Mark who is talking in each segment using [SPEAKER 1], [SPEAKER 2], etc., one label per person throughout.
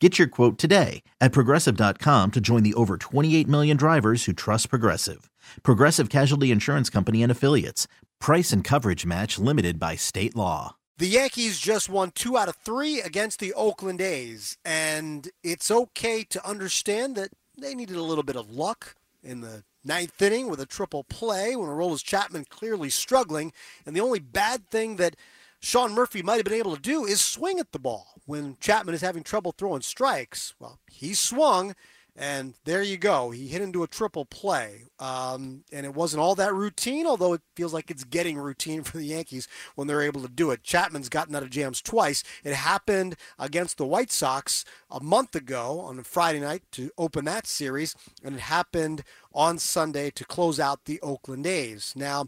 [SPEAKER 1] Get your quote today at progressive.com to join the over 28 million drivers who trust Progressive. Progressive Casualty Insurance Company and Affiliates. Price and coverage match limited by state law.
[SPEAKER 2] The Yankees just won two out of three against the Oakland A's, and it's okay to understand that they needed a little bit of luck in the ninth inning with a triple play when Aroldis Chapman clearly struggling. And the only bad thing that Sean Murphy might have been able to do is swing at the ball when Chapman is having trouble throwing strikes. Well, he swung, and there you go. He hit into a triple play. Um, and it wasn't all that routine, although it feels like it's getting routine for the Yankees when they're able to do it. Chapman's gotten out of jams twice. It happened against the White Sox a month ago on a Friday night to open that series, and it happened on Sunday to close out the Oakland A's. Now,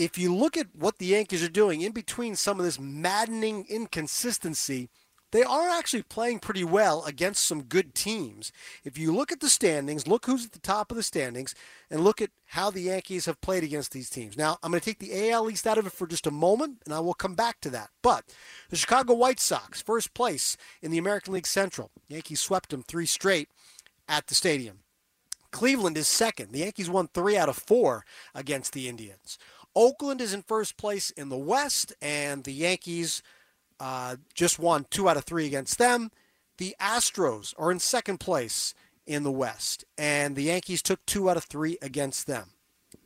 [SPEAKER 2] if you look at what the Yankees are doing in between some of this maddening inconsistency, they are actually playing pretty well against some good teams. If you look at the standings, look who's at the top of the standings, and look at how the Yankees have played against these teams. Now, I'm going to take the AL East out of it for just a moment, and I will come back to that. But the Chicago White Sox, first place in the American League Central. Yankees swept them three straight at the stadium. Cleveland is second. The Yankees won three out of four against the Indians. Oakland is in first place in the West, and the Yankees uh, just won two out of three against them. The Astros are in second place in the West, and the Yankees took two out of three against them.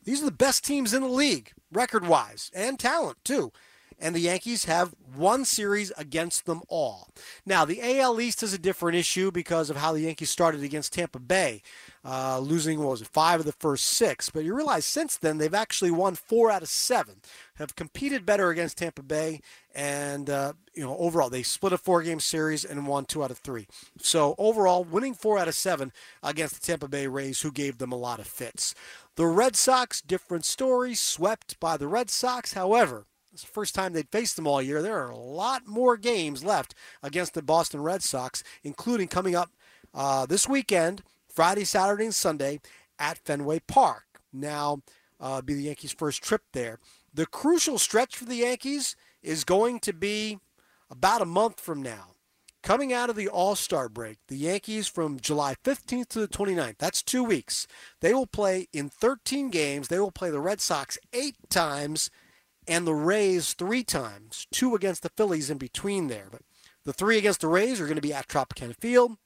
[SPEAKER 2] These are the best teams in the league, record wise, and talent, too. And the Yankees have one series against them all. Now, the AL East is a different issue because of how the Yankees started against Tampa Bay uh, losing what was it five of the first six. But you realize since then they've actually won four out of seven, have competed better against Tampa Bay, and uh, you know overall they split a four-game series and won two out of three. So overall, winning four out of seven against the Tampa Bay Rays, who gave them a lot of fits. The Red Sox, different story, swept by the Red Sox. However, it's the first time they'd faced them all year. There are a lot more games left against the Boston Red Sox, including coming up uh, this weekend Friday, Saturday, and Sunday at Fenway Park. Now, uh, be the Yankees' first trip there. The crucial stretch for the Yankees is going to be about a month from now. Coming out of the All Star break, the Yankees from July 15th to the 29th, that's two weeks, they will play in 13 games. They will play the Red Sox eight times and the Rays three times, two against the Phillies in between there. But the three against the Rays are going to be at Tropicana Field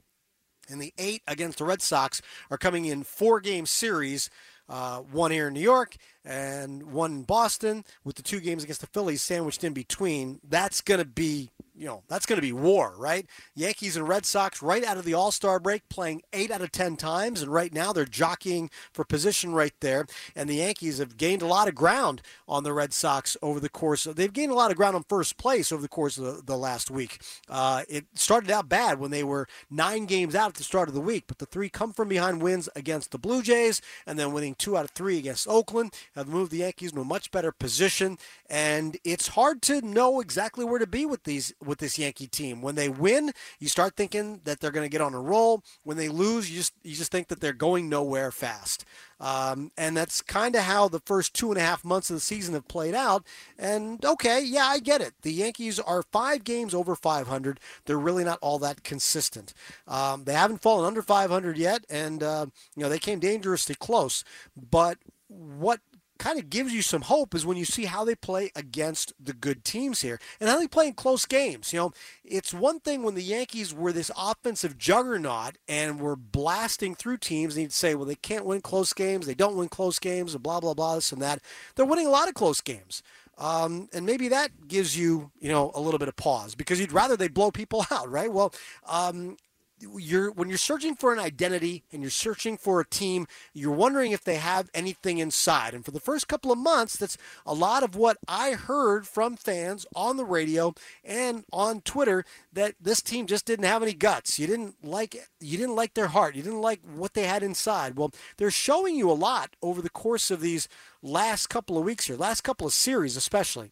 [SPEAKER 2] and the eight against the Red Sox are coming in four game series. Uh, one here in New York and one in Boston, with the two games against the Phillies sandwiched in between. That's going to be you know, that's going to be war, right? Yankees and Red Sox right out of the All Star break playing eight out of 10 times. And right now they're jockeying for position right there. And the Yankees have gained a lot of ground on the Red Sox over the course of, they've gained a lot of ground on first place over the course of the, the last week. Uh, it started out bad when they were nine games out at the start of the week, but the three come from behind wins against the Blue Jays and then winning two out of three against Oakland moved the Yankees to a much better position. And it's hard to know exactly where to be with these with this Yankee team. When they win, you start thinking that they're going to get on a roll. When they lose, you just you just think that they're going nowhere fast. Um, and that's kind of how the first two and a half months of the season have played out. And okay, yeah, I get it. The Yankees are five games over 500. They're really not all that consistent. Um, they haven't fallen under 500 yet, and uh, you know they came dangerously close. But what kind of gives you some hope is when you see how they play against the good teams here and how they play in close games. You know, it's one thing when the Yankees were this offensive juggernaut and were blasting through teams, and you'd say, well, they can't win close games, they don't win close games, and blah, blah, blah, this and that. They're winning a lot of close games. Um, and maybe that gives you, you know, a little bit of pause because you'd rather they blow people out, right? Well, um, you're when you're searching for an identity and you're searching for a team, you're wondering if they have anything inside. And for the first couple of months, that's a lot of what I heard from fans on the radio and on Twitter that this team just didn't have any guts. You didn't like you didn't like their heart. You didn't like what they had inside. Well, they're showing you a lot over the course of these last couple of weeks here, last couple of series especially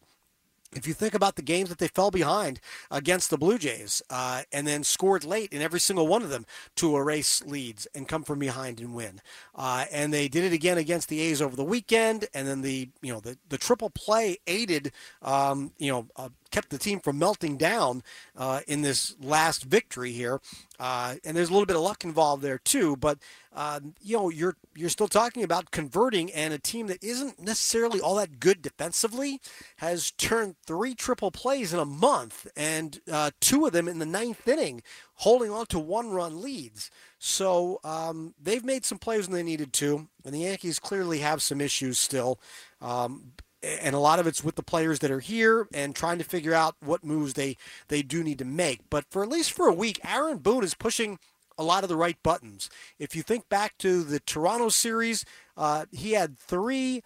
[SPEAKER 2] if you think about the games that they fell behind against the Blue Jays uh, and then scored late in every single one of them to erase leads and come from behind and win, uh, and they did it again against the A's over the weekend, and then the you know the, the triple play aided um, you know uh, kept the team from melting down uh, in this last victory here. Uh, and there's a little bit of luck involved there too. But uh, you know, you're you're still talking about converting, and a team that isn't necessarily all that good defensively has turned three triple plays in a month, and uh, two of them in the ninth inning, holding on to one-run leads. So um, they've made some plays when they needed to, and the Yankees clearly have some issues still. Um, and a lot of it's with the players that are here and trying to figure out what moves they they do need to make. But for at least for a week, Aaron Boone is pushing a lot of the right buttons. If you think back to the Toronto series, uh, he had three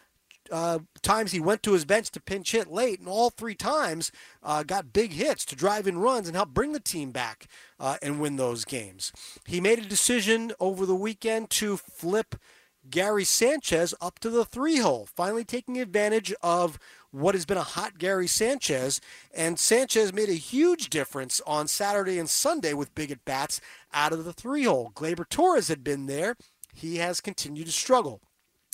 [SPEAKER 2] uh, times he went to his bench to pinch hit late, and all three times uh, got big hits to drive in runs and help bring the team back uh, and win those games. He made a decision over the weekend to flip Gary Sanchez up to the three hole, finally taking advantage of what has been a hot Gary Sanchez. And Sanchez made a huge difference on Saturday and Sunday with big at bats out of the three hole. Gleyber Torres had been there. He has continued to struggle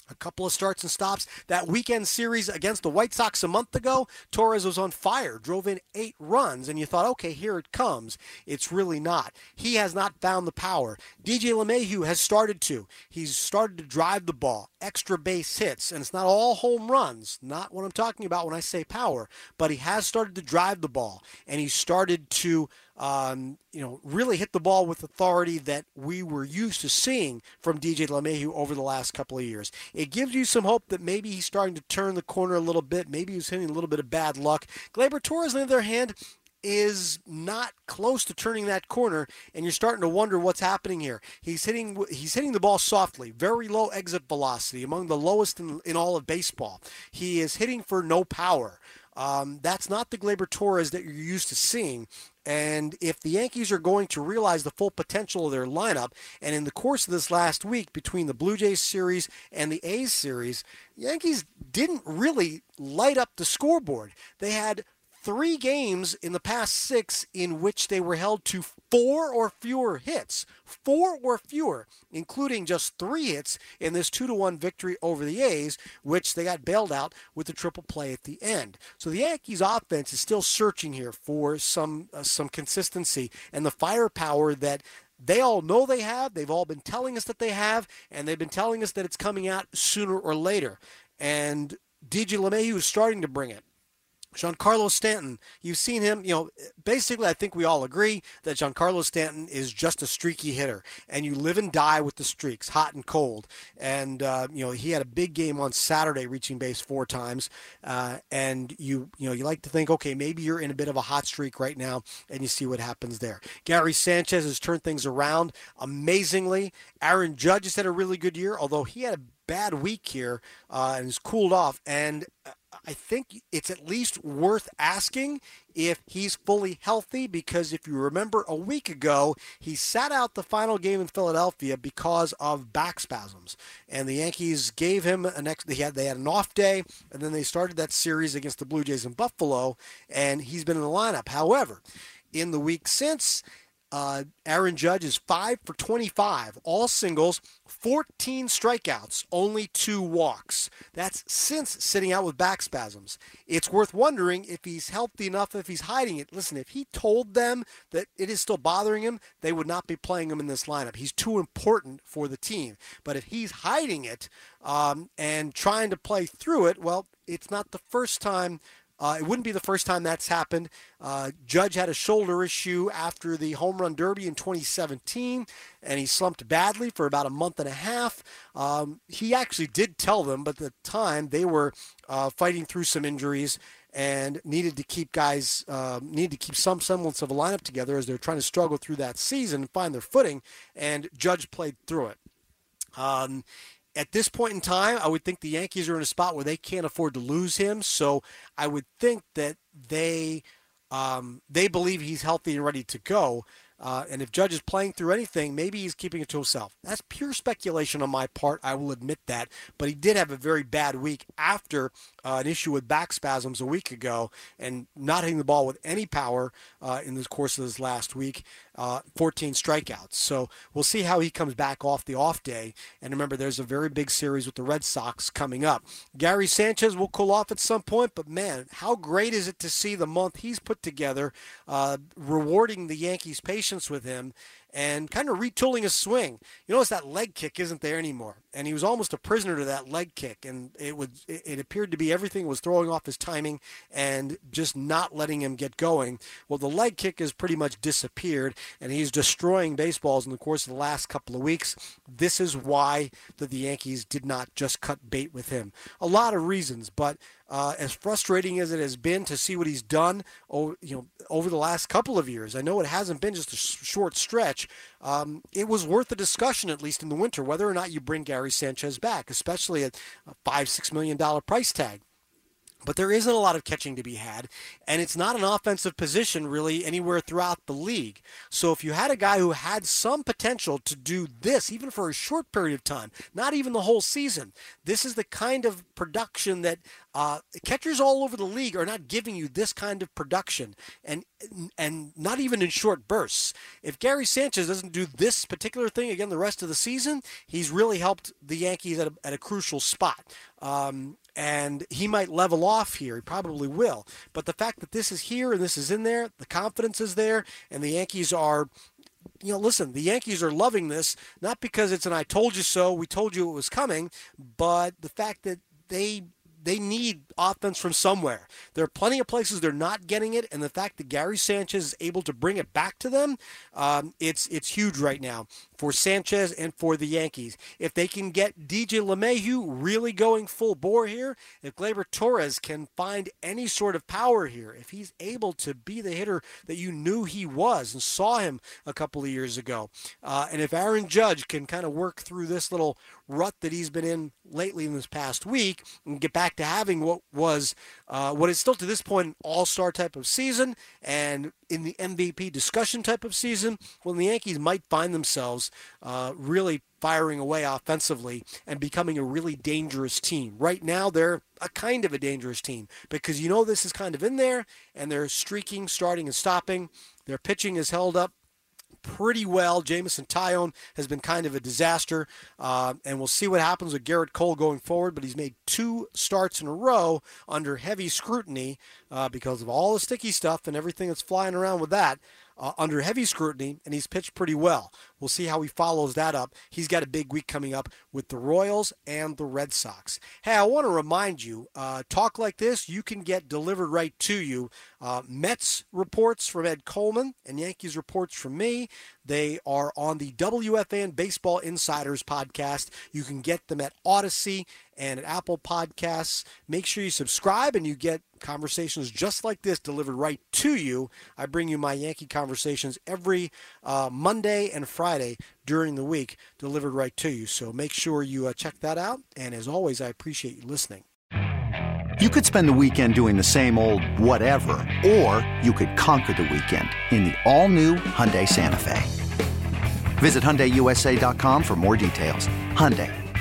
[SPEAKER 2] a couple of starts and stops. That weekend series against the White Sox a month ago, Torres was on fire, drove in eight runs, and you thought, okay, here it comes. It's really not. He has not found the power. DJ LeMahieu has started to. He's started to drive the ball, extra base hits, and it's not all home runs, not what I'm talking about when I say power, but he has started to drive the ball, and he started to um, you know, really hit the ball with authority that we were used to seeing from DJ LeMahieu over the last couple of years. It gives you some hope that maybe he's starting to turn the corner a little bit. Maybe he's hitting a little bit of bad luck. Gleyber Torres, on the other hand, is not close to turning that corner and you're starting to wonder what's happening here. He's hitting he's hitting the ball softly, very low exit velocity, among the lowest in, in all of baseball. He is hitting for no power. Um, that's not the Gleyber Torres that you're used to seeing. And if the Yankees are going to realize the full potential of their lineup, and in the course of this last week between the Blue Jays series and the A's series, Yankees didn't really light up the scoreboard. They had three games in the past six in which they were held to four or fewer hits. Four or fewer, including just three hits in this two to one victory over the A's, which they got bailed out with the triple play at the end. So the Yankees offense is still searching here for some uh, some consistency and the firepower that they all know they have. They've all been telling us that they have, and they've been telling us that it's coming out sooner or later. And DJ LeMahieu is starting to bring it. Giancarlo Stanton, you've seen him, you know, basically I think we all agree that Giancarlo Stanton is just a streaky hitter and you live and die with the streaks, hot and cold. And, uh, you know, he had a big game on Saturday reaching base four times. Uh, and you, you know, you like to think, okay, maybe you're in a bit of a hot streak right now and you see what happens there. Gary Sanchez has turned things around amazingly. Aaron Judge has had a really good year, although he had a bad week here uh, and has cooled off. And uh, I think it's at least worth asking if he's fully healthy because if you remember a week ago, he sat out the final game in Philadelphia because of back spasms. And the Yankees gave him an ex- they had they had an off day and then they started that series against the Blue Jays in Buffalo and he's been in the lineup. However, in the week since uh, Aaron Judge is 5 for 25, all singles, 14 strikeouts, only two walks. That's since sitting out with back spasms. It's worth wondering if he's healthy enough, if he's hiding it. Listen, if he told them that it is still bothering him, they would not be playing him in this lineup. He's too important for the team. But if he's hiding it um, and trying to play through it, well, it's not the first time uh, it wouldn't be the first time that's happened. Uh, Judge had a shoulder issue after the home run derby in 2017, and he slumped badly for about a month and a half. Um, he actually did tell them, but at the time they were uh, fighting through some injuries and needed to keep guys uh, needed to keep some semblance of a lineup together as they're trying to struggle through that season and find their footing. And Judge played through it. Um, at this point in time, I would think the Yankees are in a spot where they can't afford to lose him. So I would think that they um, they believe he's healthy and ready to go. Uh, and if Judge is playing through anything, maybe he's keeping it to himself. That's pure speculation on my part. I will admit that. But he did have a very bad week after uh, an issue with back spasms a week ago and not hitting the ball with any power uh, in the course of this last week. Uh, 14 strikeouts. So we'll see how he comes back off the off day. And remember, there's a very big series with the Red Sox coming up. Gary Sanchez will cool off at some point, but man, how great is it to see the month he's put together, uh, rewarding the Yankees' patience with him and kind of retooling his swing. You notice that leg kick isn't there anymore, and he was almost a prisoner to that leg kick, and it would it appeared to be everything was throwing off his timing and just not letting him get going. Well, the leg kick has pretty much disappeared, and he's destroying baseballs in the course of the last couple of weeks. This is why the, the Yankees did not just cut bait with him. A lot of reasons, but uh, as frustrating as it has been to see what he's done, over, you know, over the last couple of years, I know it hasn't been just a short stretch. Um, it was worth the discussion, at least in the winter, whether or not you bring Gary Sanchez back, especially at a five, six million dollar price tag but there isn't a lot of catching to be had, and it's not an offensive position really anywhere throughout the league. So if you had a guy who had some potential to do this, even for a short period of time, not even the whole season, this is the kind of production that uh, catchers all over the league are not giving you this kind of production, and and not even in short bursts. If Gary Sanchez doesn't do this particular thing again the rest of the season, he's really helped the Yankees at a, at a crucial spot. Um, and he might level off here. He probably will. But the fact that this is here and this is in there, the confidence is there, and the Yankees are you know, listen, the Yankees are loving this, not because it's an I told you so, we told you it was coming, but the fact that they they need offense from somewhere. There are plenty of places they're not getting it, and the fact that Gary Sanchez is able to bring it back to them, um, it's it's huge right now for Sanchez and for the Yankees. If they can get DJ LeMahieu really going full bore here, if Gleyber Torres can find any sort of power here, if he's able to be the hitter that you knew he was and saw him a couple of years ago, uh, and if Aaron Judge can kind of work through this little rut that he's been in lately in this past week and get back to having what was uh, what is still to this point an all-star type of season and in the MVP discussion type of season, when the Yankees might find themselves uh, really firing away offensively and becoming a really dangerous team. Right now, they're a kind of a dangerous team because you know this is kind of in there and they're streaking, starting, and stopping. Their pitching is held up pretty well. Jameson Taillon has been kind of a disaster, uh, and we'll see what happens with Gerrit Cole going forward. But he's made two starts in a row under heavy scrutiny uh, because of all the sticky stuff and everything that's flying around with that uh, under heavy scrutiny, and he's pitched pretty well. We'll see how he follows that up. He's got a big week coming up with the Royals and the Red Sox. Hey, I want to remind you uh, talk like this, you can get delivered right to you. Uh, Mets reports from Ed Coleman and Yankees reports from me. They are on the WFAN Baseball Insiders podcast. You can get them at Audacy and at Apple Podcasts. Make sure you subscribe and you get conversations just like this delivered right to you. I bring you my Yankee conversations every uh, Monday and Friday during the week, delivered right to you. So make sure you uh, check that out. And as always, I appreciate you listening.
[SPEAKER 3] You could spend the weekend doing the same old whatever, or you could conquer the weekend in the all-new Hyundai Santa Fe. Visit HyundaiUSA.com for more details. Hyundai,